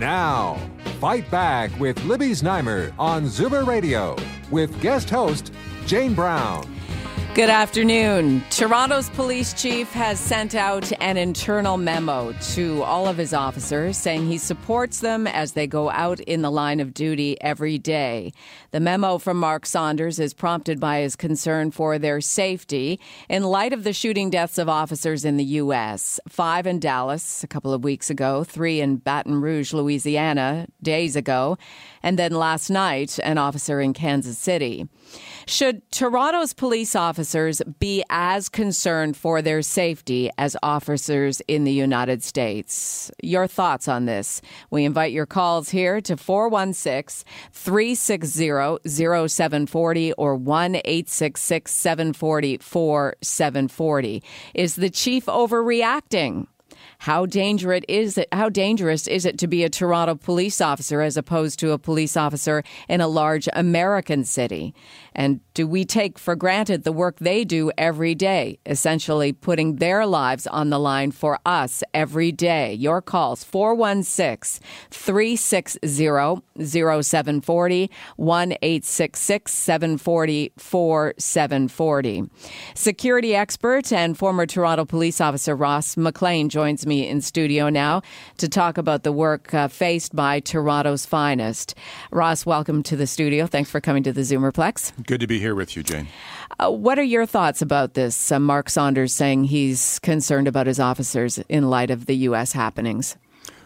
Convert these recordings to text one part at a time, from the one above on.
Now, Fight Back with Libby Znaimer on Zoomer Radio with guest host Jane Brown. Good afternoon. Toronto's police chief has sent out an internal memo to all of his officers saying he supports them as they go out in the line of duty every day. The memo from Mark Saunders is prompted by his concern for their safety in light of the shooting deaths of officers in the U.S. Five in Dallas a couple of weeks ago, three in Baton Rouge, Louisiana, days ago, and then last night, an officer in Kansas City. Should Toronto's police officers be as concerned for their safety as officers in the United States? Your thoughts on this? We invite your calls here to 416 360 0740 or 1 866 740 4740. Is the chief overreacting? How dangerous is it? How dangerous is it to be a Toronto police officer as opposed to a police officer in a large American city? And do we take for granted the work they do every day, essentially putting their lives on the line for us every day? Your calls 416 360 0740 1 866 740 4740. Security expert and former Toronto police officer Ross McLean joins me in studio now to talk about the work uh, faced by Toronto's finest. Ross, welcome to the studio. Thanks for coming to the Zoomerplex. Good to be here with you, Jane. Uh, what are your thoughts about this? Uh, Mark Saunders saying he's concerned about his officers in light of the U.S. happenings.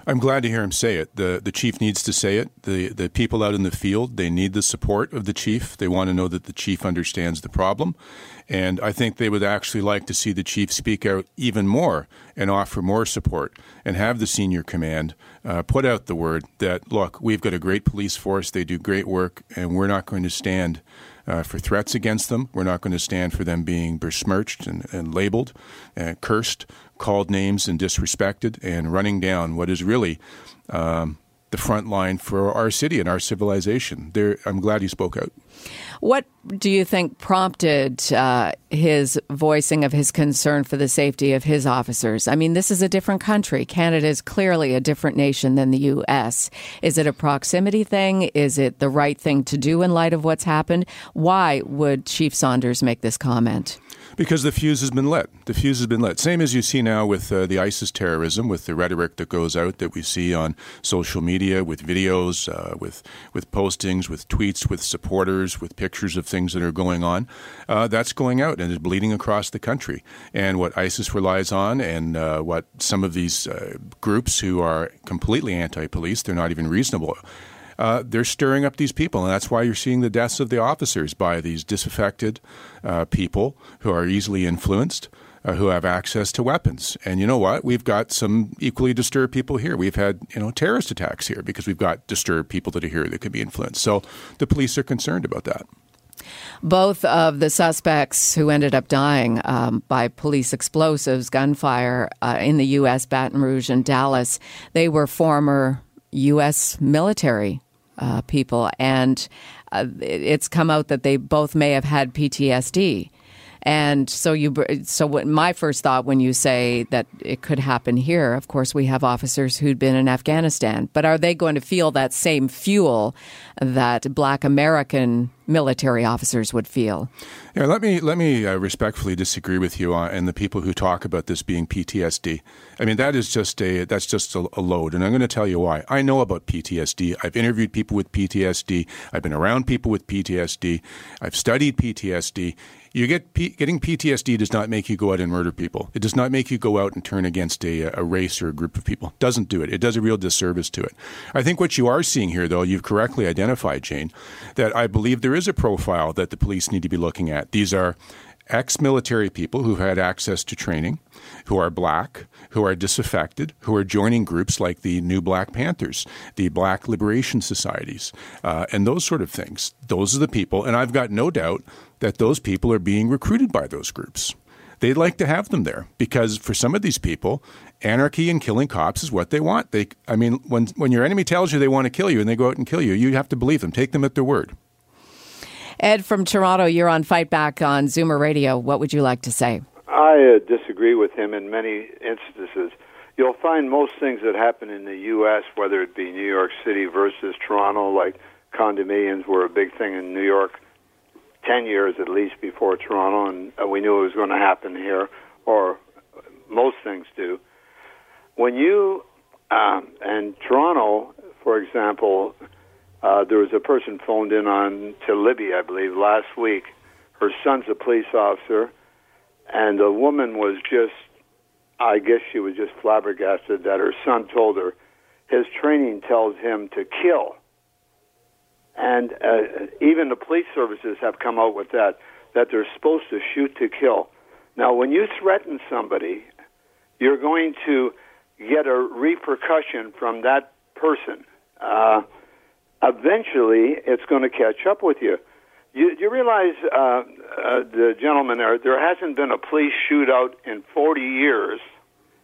I'm glad to hear him say it. The the chief needs to say it. The the people out in the field, they need the support of the chief. They want to know that the chief understands the problem. And I think they would actually like to see the chief speak out even more and offer more support and have the senior command uh, put out the word that, look, we've got a great police force, they do great work, and we're not going to stand uh, for threats against them. We're not going to stand for them being besmirched and, and labeled, and cursed, called names, and disrespected, and running down what is really um, the front line for our city and our civilization. There, I'm glad he spoke out. What do you think prompted uh, his voicing of his concern for the safety of his officers? I mean, this is a different country. Canada is clearly a different nation than the U.S. Is it a proximity thing? Is it the right thing to do in light of what's happened? Why would Chief Saunders make this comment? Because the fuse has been lit. The fuse has been lit. Same as you see now with uh, the ISIS terrorism, with the rhetoric that goes out that we see on social media, with videos, uh, with with postings, with tweets, with supporters, with pictures of things that are going on. Uh, that's going out and is bleeding across the country. And what ISIS relies on, and uh, what some of these uh, groups who are completely anti-police, they're not even reasonable uh, they're stirring up these people, and that's why you're seeing the deaths of the officers by these disaffected uh, people who are easily influenced. Uh, who have access to weapons. And you know what? We've got some equally disturbed people here. We've had you know terrorist attacks here because we've got disturbed people that are here that could be influenced. So the police are concerned about that. Both of the suspects who ended up dying um, by police explosives, gunfire uh, in the U.S., Baton Rouge and Dallas, they were former U.S. military uh, people, and uh, it's come out that they both may have had PTSD. And so you, so what my first thought when you say that it could happen here, of course, we have officers who'd been in Afghanistan, but are they going to feel that same fuel that Black American military officers would feel? Yeah, let me let me uh, respectfully disagree with you on, and the people who talk about this being PTSD. I mean, that is just a that's just a, a load, and I'm going to tell you why. I know about PTSD. I've interviewed people with PTSD. I've been around people with PTSD. I've studied PTSD you get P- getting PTSD does not make you go out and murder people. It does not make you go out and turn against a, a race or a group of people. Doesn't do it. It does a real disservice to it. I think what you are seeing here, though, you've correctly identified, Jane, that I believe there is a profile that the police need to be looking at. These are ex military people who've had access to training, who are black, who are disaffected, who are joining groups like the New Black Panthers, the Black Liberation Societies, uh, and those sort of things. Those are the people, and I've got no doubt that those people are being recruited by those groups. They'd like to have them there because for some of these people, anarchy and killing cops is what they want. They, I mean, when when your enemy tells you they want to kill you and they go out and kill you, you have to believe them. Take them at their word. Ed from Toronto, you're on Fight Back on Zoomer Radio. What would you like to say? I uh, disagree with him in many instances. You'll find most things that happen in the U.S., whether it be New York City versus Toronto, like condominiums were a big thing in New York 10 years at least before Toronto, and uh, we knew it was going to happen here, or most things do. When you, um, and Toronto, for example, uh, there was a person phoned in on to Libby, I believe, last week. Her son's a police officer, and the woman was just, I guess she was just flabbergasted that her son told her his training tells him to kill. And uh, even the police services have come out with that, that they're supposed to shoot to kill. Now, when you threaten somebody, you're going to get a repercussion from that person. Uh, eventually it's going to catch up with you. You, you realize, uh, uh, the gentleman there, there hasn't been a police shootout in 40 years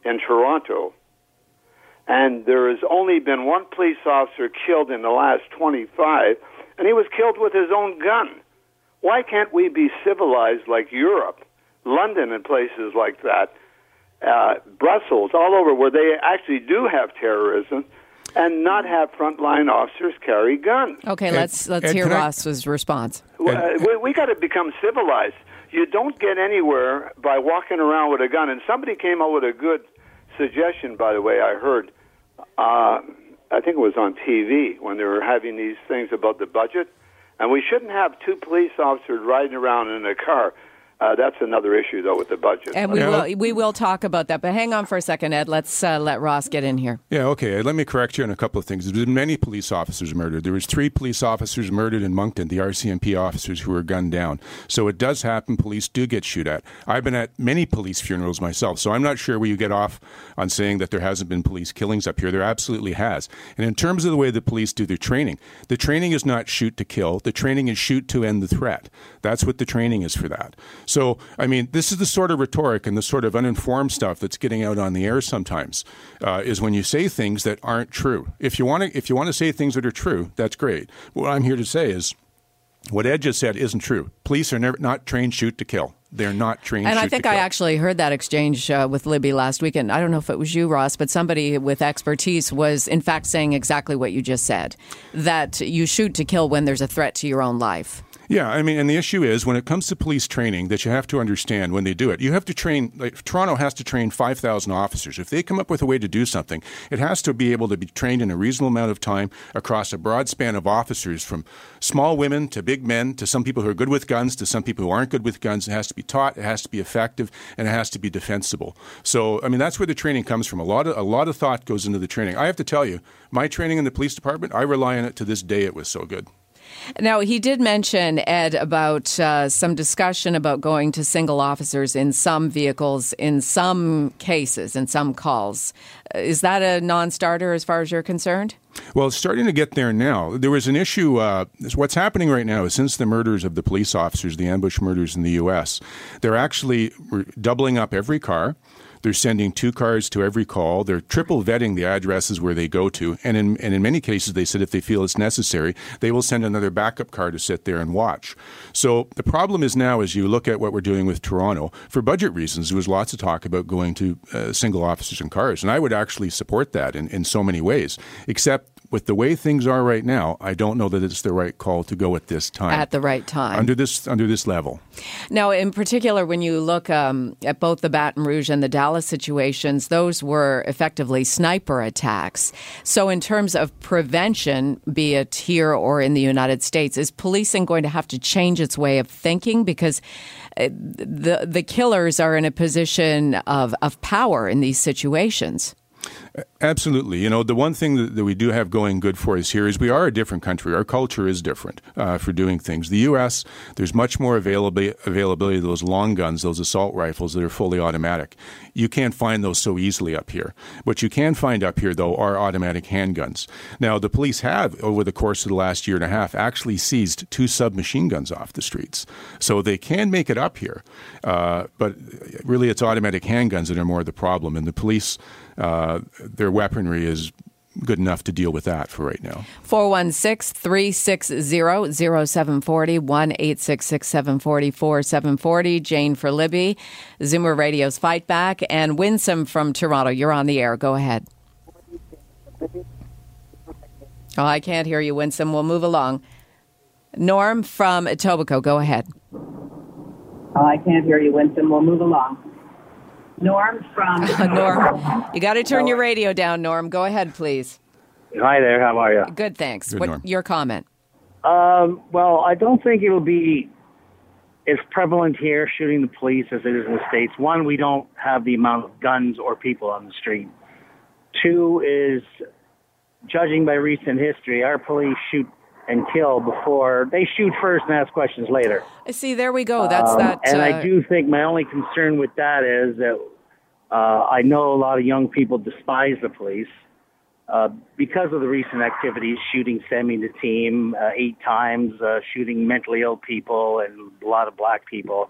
in Toronto, and there has only been one police officer killed in the last 25, and he was killed with his own gun. Why can't we be civilized like Europe, London, and places like that, uh, Brussels, all over, where they actually do have terrorism? And not have frontline officers carry guns. Okay, Ed, let's let's Ed, hear Ross's I, response. Uh, we, we got to become civilized. You don't get anywhere by walking around with a gun. And somebody came up with a good suggestion, by the way. I heard. Uh, I think it was on TV when they were having these things about the budget, and we shouldn't have two police officers riding around in a car. Uh, that's another issue, though, with the budget. And we will we will talk about that. But hang on for a second, Ed. Let's uh, let Ross get in here. Yeah, okay. Let me correct you on a couple of things. There's been many police officers murdered. There was three police officers murdered in Moncton, the RCMP officers who were gunned down. So it does happen. Police do get shoot at. I've been at many police funerals myself, so I'm not sure where you get off on saying that there hasn't been police killings up here. There absolutely has. And in terms of the way the police do their training, the training is not shoot to kill. The training is shoot to end the threat. That's what the training is for that. So, I mean, this is the sort of rhetoric and the sort of uninformed stuff that's getting out on the air sometimes. Uh, is when you say things that aren't true. If you want to, if you want to say things that are true, that's great. But what I'm here to say is, what Ed just said isn't true. Police are never not trained shoot to kill. They're not trained. And I think I actually heard that exchange uh, with Libby last weekend. I don't know if it was you, Ross, but somebody with expertise was in fact saying exactly what you just said: that you shoot to kill when there's a threat to your own life. Yeah, I mean, and the issue is when it comes to police training that you have to understand when they do it. You have to train, like Toronto has to train 5,000 officers. If they come up with a way to do something, it has to be able to be trained in a reasonable amount of time across a broad span of officers from small women to big men to some people who are good with guns to some people who aren't good with guns. It has to be taught, it has to be effective, and it has to be defensible. So, I mean, that's where the training comes from. A lot of, a lot of thought goes into the training. I have to tell you, my training in the police department, I rely on it to this day. It was so good. Now, he did mention, Ed, about uh, some discussion about going to single officers in some vehicles, in some cases, in some calls. Is that a non starter as far as you're concerned? Well, it's starting to get there now. There was an issue. Uh, what's happening right now is since the murders of the police officers, the ambush murders in the U.S., they're actually doubling up every car. They're sending two cars to every call. They're triple vetting the addresses where they go to. And in, and in many cases, they said if they feel it's necessary, they will send another backup car to sit there and watch. So the problem is now, as you look at what we're doing with Toronto, for budget reasons, there was lots of talk about going to uh, single officers and cars. And I would actually support that in, in so many ways, except with the way things are right now, I don't know that it's the right call to go at this time. At the right time, under this under this level. Now, in particular, when you look um, at both the Baton Rouge and the Dallas situations, those were effectively sniper attacks. So, in terms of prevention, be it here or in the United States, is policing going to have to change its way of thinking because? Uh, the the killers are in a position of, of power in these situations. Absolutely. You know, the one thing that, that, we do have going good for us here is we are a different country. Our culture is different uh, for doing things. The U.S., there's much more availability, availability of those long guns, those assault rifles that are fully automatic. You can't find those so easily up here. What you can find up here, though, are automatic handguns. Now, the police have, over the course of the last year and a half, actually seized two submachine guns off the streets. So they can make it up here. Uh, but really, it's automatic handguns that are more the problem. And the police uh, their weaponry is good enough to deal with that for right now. 416 360 0740 1 866 740 4740. Jane for Libby, Zoomer Radio's Fight Back, and Winsome from Toronto. You're on the air. Go ahead. Oh, I can't hear you, Winsome. We'll move along. Norm from Etobicoke, go ahead. Oh, I can't hear you, Winsome. We'll move along. Norm from. Norm, you got to turn your radio down, Norm. Go ahead, please. Hi there. How are you? Good, thanks. Good, what Norm. your comment? Um, well, I don't think it'll be as prevalent here shooting the police as it is in the states. One, we don't have the amount of guns or people on the street. Two is, judging by recent history, our police shoot and kill before they shoot first and ask questions later. I See, there we go. That's Um, that. And uh, I do think my only concern with that is that uh, I know a lot of young people despise the police uh, because of the recent activities, shooting Semi the team uh, eight times, uh, shooting mentally ill people and a lot of black people.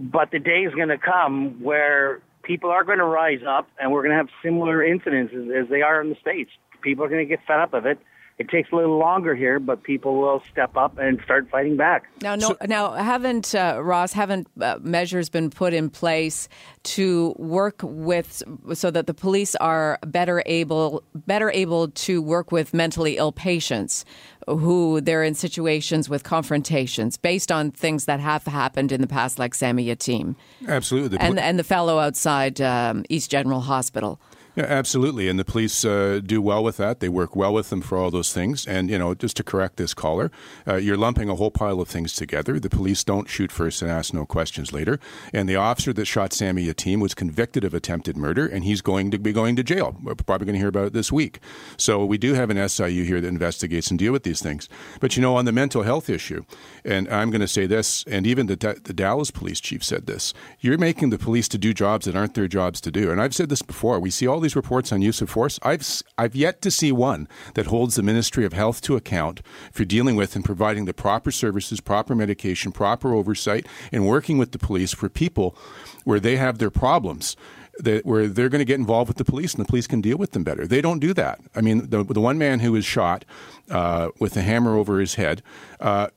But the day is going to come where people are going to rise up, and we're going to have similar incidents as, as they are in the states. People are going to get fed up of it. It takes a little longer here, but people will step up and start fighting back. Now, no, now haven't uh, Ross? Haven't uh, measures been put in place to work with so that the police are better able better able to work with mentally ill patients who they're in situations with confrontations based on things that have happened in the past, like Sammy Yatim Absolutely. And and the fellow outside um, East General Hospital. Yeah, absolutely. And the police uh, do well with that. They work well with them for all those things. And, you know, just to correct this caller, uh, you're lumping a whole pile of things together. The police don't shoot first and ask no questions later. And the officer that shot Sammy Yatim was convicted of attempted murder, and he's going to be going to jail. We're probably going to hear about it this week. So we do have an SIU here that investigates and deal with these things. But, you know, on the mental health issue, and I'm going to say this, and even the, the Dallas police chief said this, you're making the police to do jobs that aren't their jobs to do. And I've said this before. We see all these reports on use of force. I've I've yet to see one that holds the Ministry of Health to account for dealing with and providing the proper services, proper medication, proper oversight, and working with the police for people where they have their problems. That where they're going to get involved with the police and the police can deal with them better. They don't do that. I mean, the the one man who was shot uh, with a hammer over his head. Uh,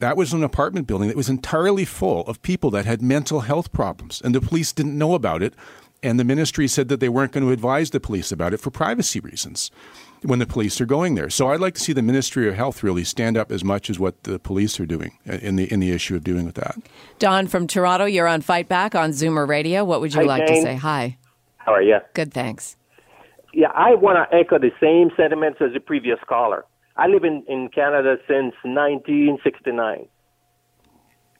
that was an apartment building that was entirely full of people that had mental health problems, and the police didn't know about it. And the ministry said that they weren't going to advise the police about it for privacy reasons when the police are going there. So I'd like to see the Ministry of Health really stand up as much as what the police are doing in the in the issue of doing with that. Don from Toronto, you're on Fight Back on Zoomer Radio. What would you Hi, like Jane. to say? Hi. How are you? Good, thanks. Yeah, I want to echo the same sentiments as the previous caller. I live in, in Canada since 1969.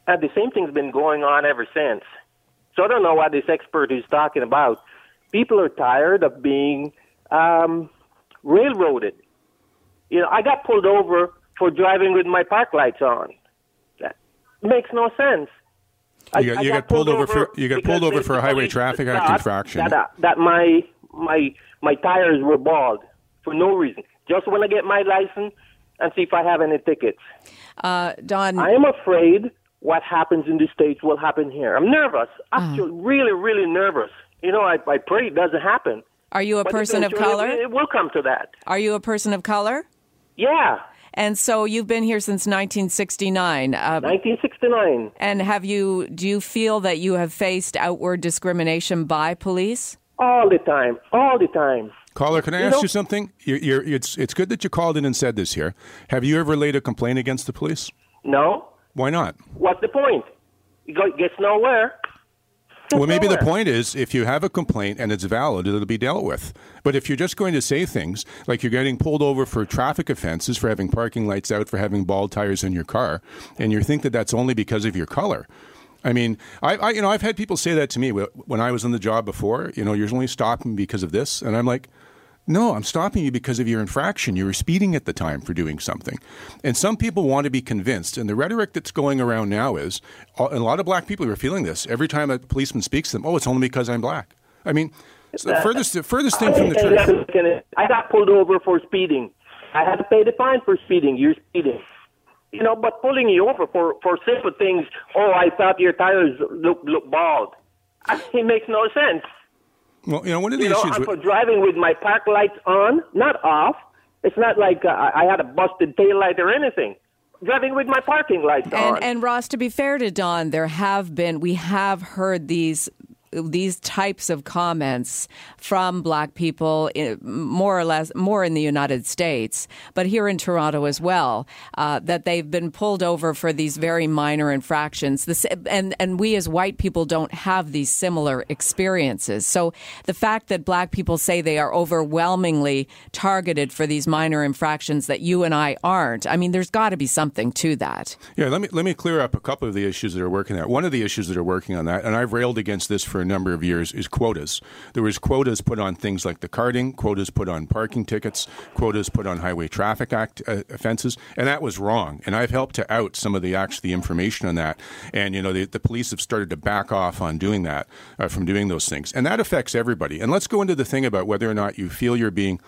And the same thing's been going on ever since. So I don't know what this expert is talking about. People are tired of being um, railroaded. You know, I got pulled over for driving with my park lights on. That makes no sense. I- You got- I you got pulled over for- you got pulled over for a highway traffic act infraction. That, uh, that my my my tires were bald for no reason. Just want to get my license and see if I have any tickets. Uh, Don, I am afraid what happens in the states will happen here. I'm nervous. Actually, really, really nervous. You know, I, I pray it doesn't happen. are you a But person of color? It, it will come to that. Are you a person of color? Yeah, And so you've been here since 1969. Uh, 1969. and have you? Do you feel that you have faced outward discrimination by police? All the time. All the time. Caller, can I You ask know- you something? You're, you're, it's it's good that you called in and said this here. Have you ever laid a complaint against the police? No? Why not? What's the point? It gets nowhere. Gets Well, maybe the point is if you have a complaint and it's valid, it'll be dealt with. But if you're just going to say things like you're getting pulled over for traffic offenses, for having parking lights out, for having bald tires in your car, and you think that that's only because of your color, I mean, I, I, you know I've had people say that to me when I was in the job before. You know, you're only stopping because of this, and I'm like, no, I'm stopping you because of your infraction. You were speeding at the time for doing something. And some people want to be convinced. And the rhetoric that's going around now is, uh, a lot of black people are feeling this. Every time a policeman speaks to them, oh, it's only because I'm black. I mean, the furthest, the furthest thing from the truth. I got pulled over for speeding. I had to pay the fine for speeding. You're speeding. You know, but pulling you over for, for simple things, oh, I thought your tires look, look bald. it makes no sense. Well, you know, one of the you issues know, with... for driving with my park lights on, not off. It's not like uh, I had a busted tail light or anything driving with my parking lights and, on. And Ross, to be fair to Don, there have been we have heard these these types of comments from black people, more or less, more in the United States, but here in Toronto as well, uh, that they've been pulled over for these very minor infractions. This, and, and we as white people don't have these similar experiences. So the fact that black people say they are overwhelmingly targeted for these minor infractions that you and I aren't, I mean, there's got to be something to that. Yeah, let me, let me clear up a couple of the issues that are working there. One of the issues that are working on that, and I've railed against this for for a number of years is quotas. There was quotas put on things like the carding, quotas put on parking tickets, quotas put on Highway Traffic Act uh, offenses, and that was wrong. And I've helped to out some of the actually the information on that. And you know the, the police have started to back off on doing that uh, from doing those things, and that affects everybody. And let's go into the thing about whether or not you feel you're being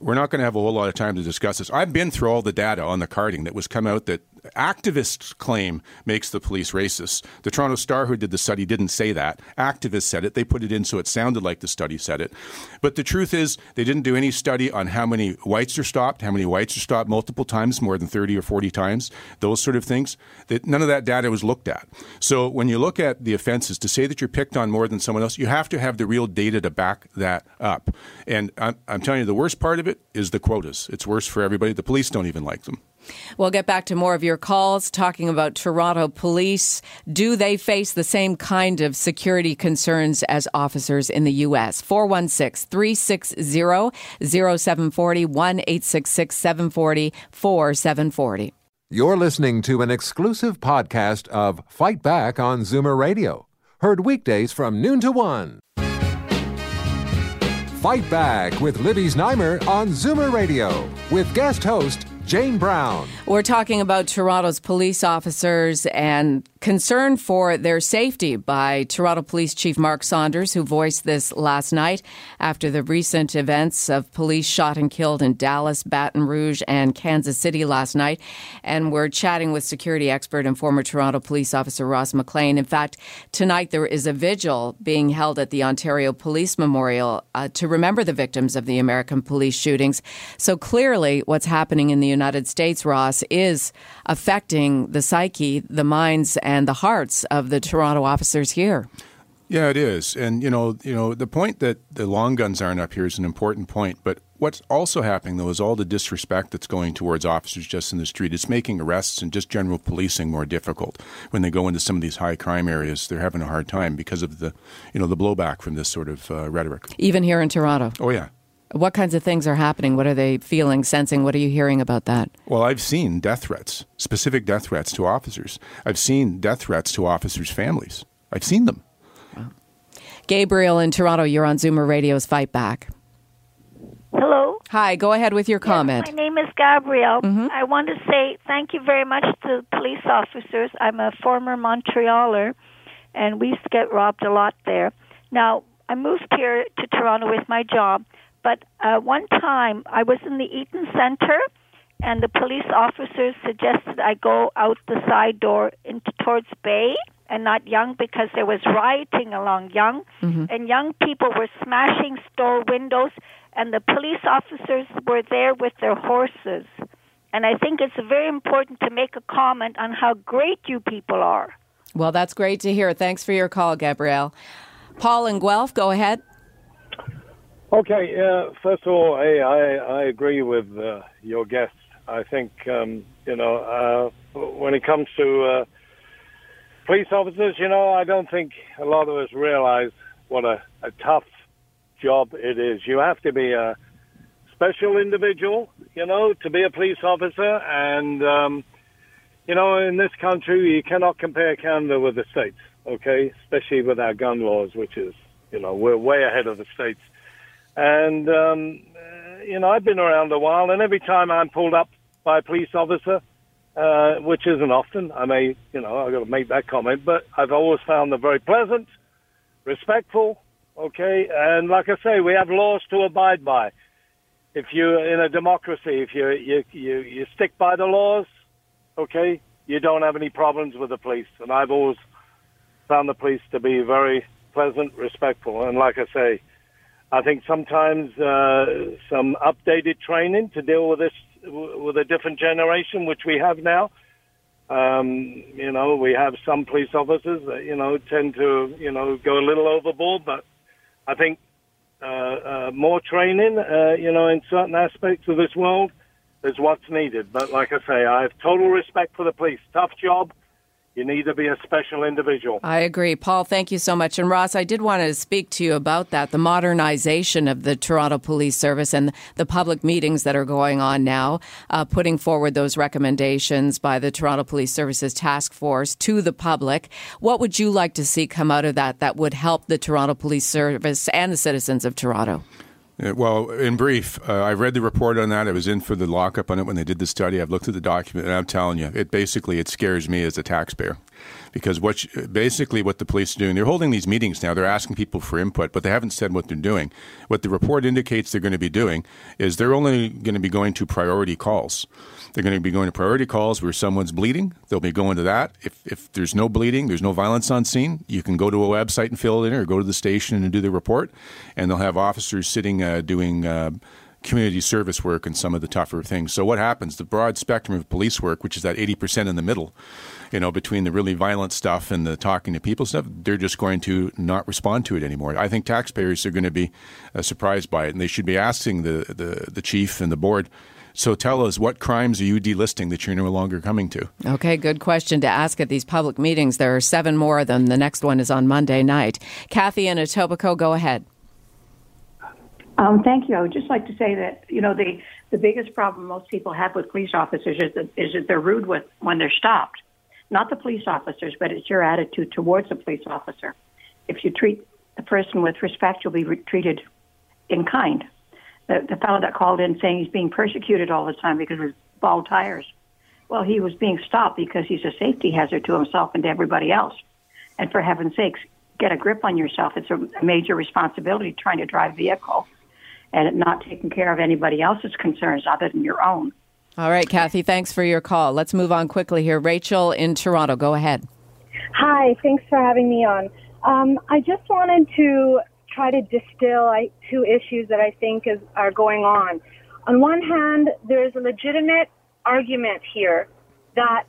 we're not going to have a whole lot of time to discuss this. I've been through all the data on the carding that was come out that activists claim makes the police racist. The Toronto Star, who did the study, didn't say that. Activists said it. They put it in so it sounded like the study said it. But the truth is, they didn't do any study on how many whites are stopped, how many whites are stopped multiple times, more than 30 or 40 times, those sort of things. That none of that data was looked at. So when you look at the offenses, to say that you're picked on more than someone else, you have to have the real data to back that up. And I'm, I'm telling you, the worst part of it is the quotas. It's worse for everybody. The police don't even like them. We'll get back to more of your calls talking about Toronto police. Do they face the same kind of security concerns as officers in the U.S.? 416 360 0740 1 866 740 4740. You're listening to an exclusive podcast of Fight Back on Zoomer Radio. Heard weekdays from noon to one. Fight Back with Libby Znaimer on Zoomer Radio with guest host Jane Brown. We're talking about Toronto's police officers and concern for their safety by Toronto Police Chief Mark Saunders, who voiced this last night after the recent events of police shot and killed in Dallas, Baton Rouge, and Kansas City last night. And we're chatting with security expert and former Toronto police officer Ross McLean. In fact, tonight there is a vigil being held at the Ontario Police Memorial uh, to remember the victims of the American police shootings. So clearly, what's happening in the United States, Ross, is affecting the psyche, the minds, and the hearts of the Toronto officers here. Yeah, it is, and you know, you know, the point that the long guns aren't up here is an important point. But what's also happening, though, is all the disrespect that's going towards officers just in the street. It's making arrests and just general policing more difficult. When they go into some of these high crime areas, they're having a hard time because of the, you know, the blowback from this sort of uh, rhetoric. Even here in Toronto. Oh yeah, what kinds of things are happening? What are they feeling, sensing? What are you hearing about that? Well, I've seen death threats, specific death threats to officers. I've seen death threats to officers' families. I've seen them. Wow. Gabriel in Toronto, you're on Zoomer Radio's Fight Back. Hello. Hi, go ahead with your comment. Yes, my name is Gabrielle. Mm-hmm. I want to say thank you very much to police officers. I'm a former Montrealer, and we used to get robbed a lot there. Now, I moved here to Toronto with my job, but uh, one time I was in the Eaton Center, and the police officers suggested I go out the side door into towards Bay and not Yonge because there was rioting along Yonge, mm-hmm. and young people were smashing store windows, and the police officers were there with their horses. And I think it's very important to make a comment on how great you people are. Well, that's great to hear. Thanks for your call, Gabrielle. Paul and Guelph, go ahead. Okay, uh, first of all, hey, I, I agree with uh, your guests. I think, um, you know, uh, when it comes to uh, police officers, you know, I don't think a lot of us realize what a, a tough job it is. You have to be a special individual, you know, to be a police officer, and um, you know, in this country, you cannot compare Canada with the States, okay? Especially with our gun laws, which is, you know, we're way ahead of the States. And, um, you know, I've been around a while, and every time I'm pulled up by a police officer, uh, which isn't often, I may, you know, I've got to make that comment, but I've always found them very pleasant, respectful, okay? And like I say, we have laws to abide by. If you're in a democracy, if you, you, you, you stick by the laws, okay, you don't have any problems with the police. And I've always found the police to be very pleasant, respectful. And like I say, I think sometimes uh, some updated training to deal with this with a different generation, which we have now. Um, you know, we have some police officers that you know tend to you know go a little overboard, but I think uh, uh, more training, uh, you know, in certain aspects of this world is what's needed. But like I say, I have total respect for the police. Tough job. You need to be a special individual. I agree. Paul, thank you so much. And Ross, I did want to speak to you about that the modernization of the Toronto Police Service and the public meetings that are going on now, uh, putting forward those recommendations by the Toronto Police Services Task Force to the public. What would you like to see come out of that that would help the Toronto Police Service and the citizens of Toronto? Well, in brief, uh, I read the report on that. I was in for the lockup on it when they did the study. I've looked at the document, and I'm telling you, it basically it scares me as a taxpayer because what basically what the police are doing, they're holding these meetings now. They're asking people for input, but they haven't said what they're doing. What the report indicates they're going to be doing is they're only going to be going to priority calls. They're going to be going to priority calls where someone's bleeding. They'll be going to that. If, if there's no bleeding, there's no violence on scene, you can go to a website and fill it in or go to the station and do the report. And they'll have officers sitting uh, doing. Uh, community service work and some of the tougher things. So what happens? The broad spectrum of police work, which is that 80% in the middle, you know, between the really violent stuff and the talking to people stuff, they're just going to not respond to it anymore. I think taxpayers are going to be uh, surprised by it, and they should be asking the, the, the chief and the board so tell us, what crimes are you delisting that you're no longer coming to? Okay, good question to ask at these public meetings. There are seven more, than the next one is on Monday night. Kathy and Etobicoke, go ahead. Um, thank you. I would just like to say that, you know, the, the biggest problem most people have with police officers is that, is that they're rude with when they're stopped. Not the police officers, but it's your attitude towards a police officer. If you treat the person with respect, you'll be re- treated in kind the, the fellow that called in saying he's being persecuted all the time because of bald tires. Well, he was being stopped because he's a safety hazard to himself and to everybody else. And for heaven's sakes, get a grip on yourself. It's a major responsibility trying to drive a vehicle and not taking care of anybody else's concerns other than your own. All right, Kathy, thanks for your call. Let's move on quickly here. Rachel in Toronto, go ahead. Hi, thanks for having me on. Um, I just wanted to try to distill two issues that I think is, are going on. On one hand, there's a legitimate argument here that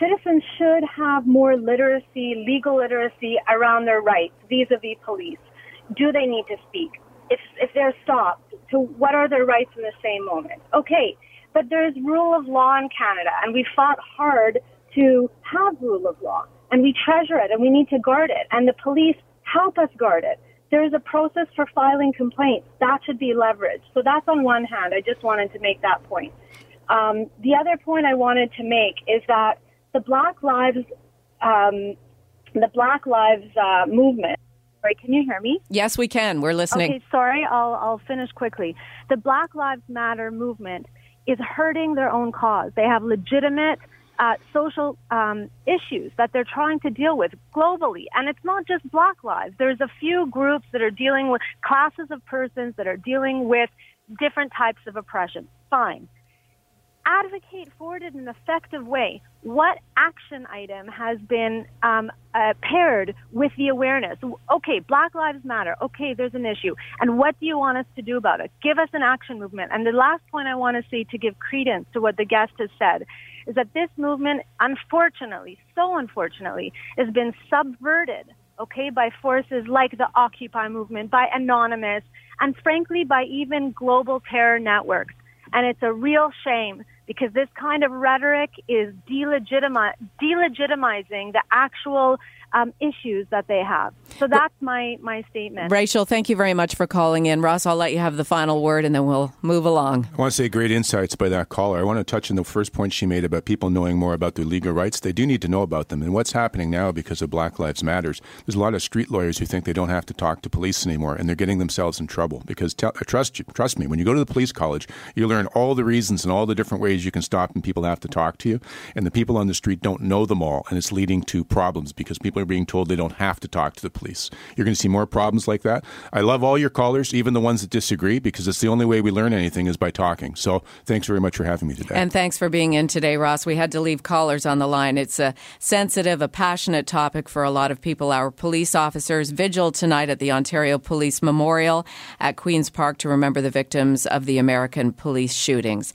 citizens should have more literacy, legal literacy around their rights vis-a-vis police. Do they need to speak? If, if they're stopped, to what are their rights in the same moment? Okay, but there's rule of law in Canada, and we fought hard to have rule of law, and we treasure it, and we need to guard it, and the police help us guard it there's a process for filing complaints. That should be leveraged. So that's on one hand. I just wanted to make that point. Um, the other point I wanted to make is that the Black Lives, um, the Black Lives uh, movement. Sorry, can you hear me? Yes, we can. We're listening. Okay, sorry. I'll I'll finish quickly. The Black Lives Matter movement is hurting their own cause. They have legitimate uh, social um, issues that they're trying to deal with globally. And it's not just Black lives. There's a few groups that are dealing with classes of persons that are dealing with different types of oppression. Fine advocate for it in an effective way. What action item has been um, uh, paired with the awareness? Okay, Black Lives Matter. Okay, there's an issue. And what do you want us to do about it? Give us an action movement. And the last point I want to say to give credence to what the guest has said is that this movement, unfortunately, so unfortunately, has been subverted okay, by forces like the Occupy movement, by Anonymous, and frankly, by even global terror networks. And it's a real shame because this kind of rhetoric is delegitimi- delegitimizing the actual um, issues that they have. So that's my, my statement. Rachel, thank you very much for calling in. Ross, I'll let you have the final word and then we'll move along. I want to say great insights by that caller. I want to touch on the first point she made about people knowing more about their legal rights. They do need to know about them. And what's happening now because of Black Lives Matters, there's a lot of street lawyers who think they don't have to talk to police anymore and they're getting themselves in trouble because t- trust you, trust me, when you go to the police college, you learn all the reasons and all the different ways you can stop and people have to talk to you. And the people on the street don't know them all and it's leading to problems because people are being told they don't have to talk to the police. You're going to see more problems like that. I love all your callers, even the ones that disagree, because it's the only way we learn anything is by talking. So thanks very much for having me today. And thanks for being in today, Ross. We had to leave callers on the line. It's a sensitive, a passionate topic for a lot of people. Our police officers vigil tonight at the Ontario Police Memorial at Queen's Park to remember the victims of the American police shootings.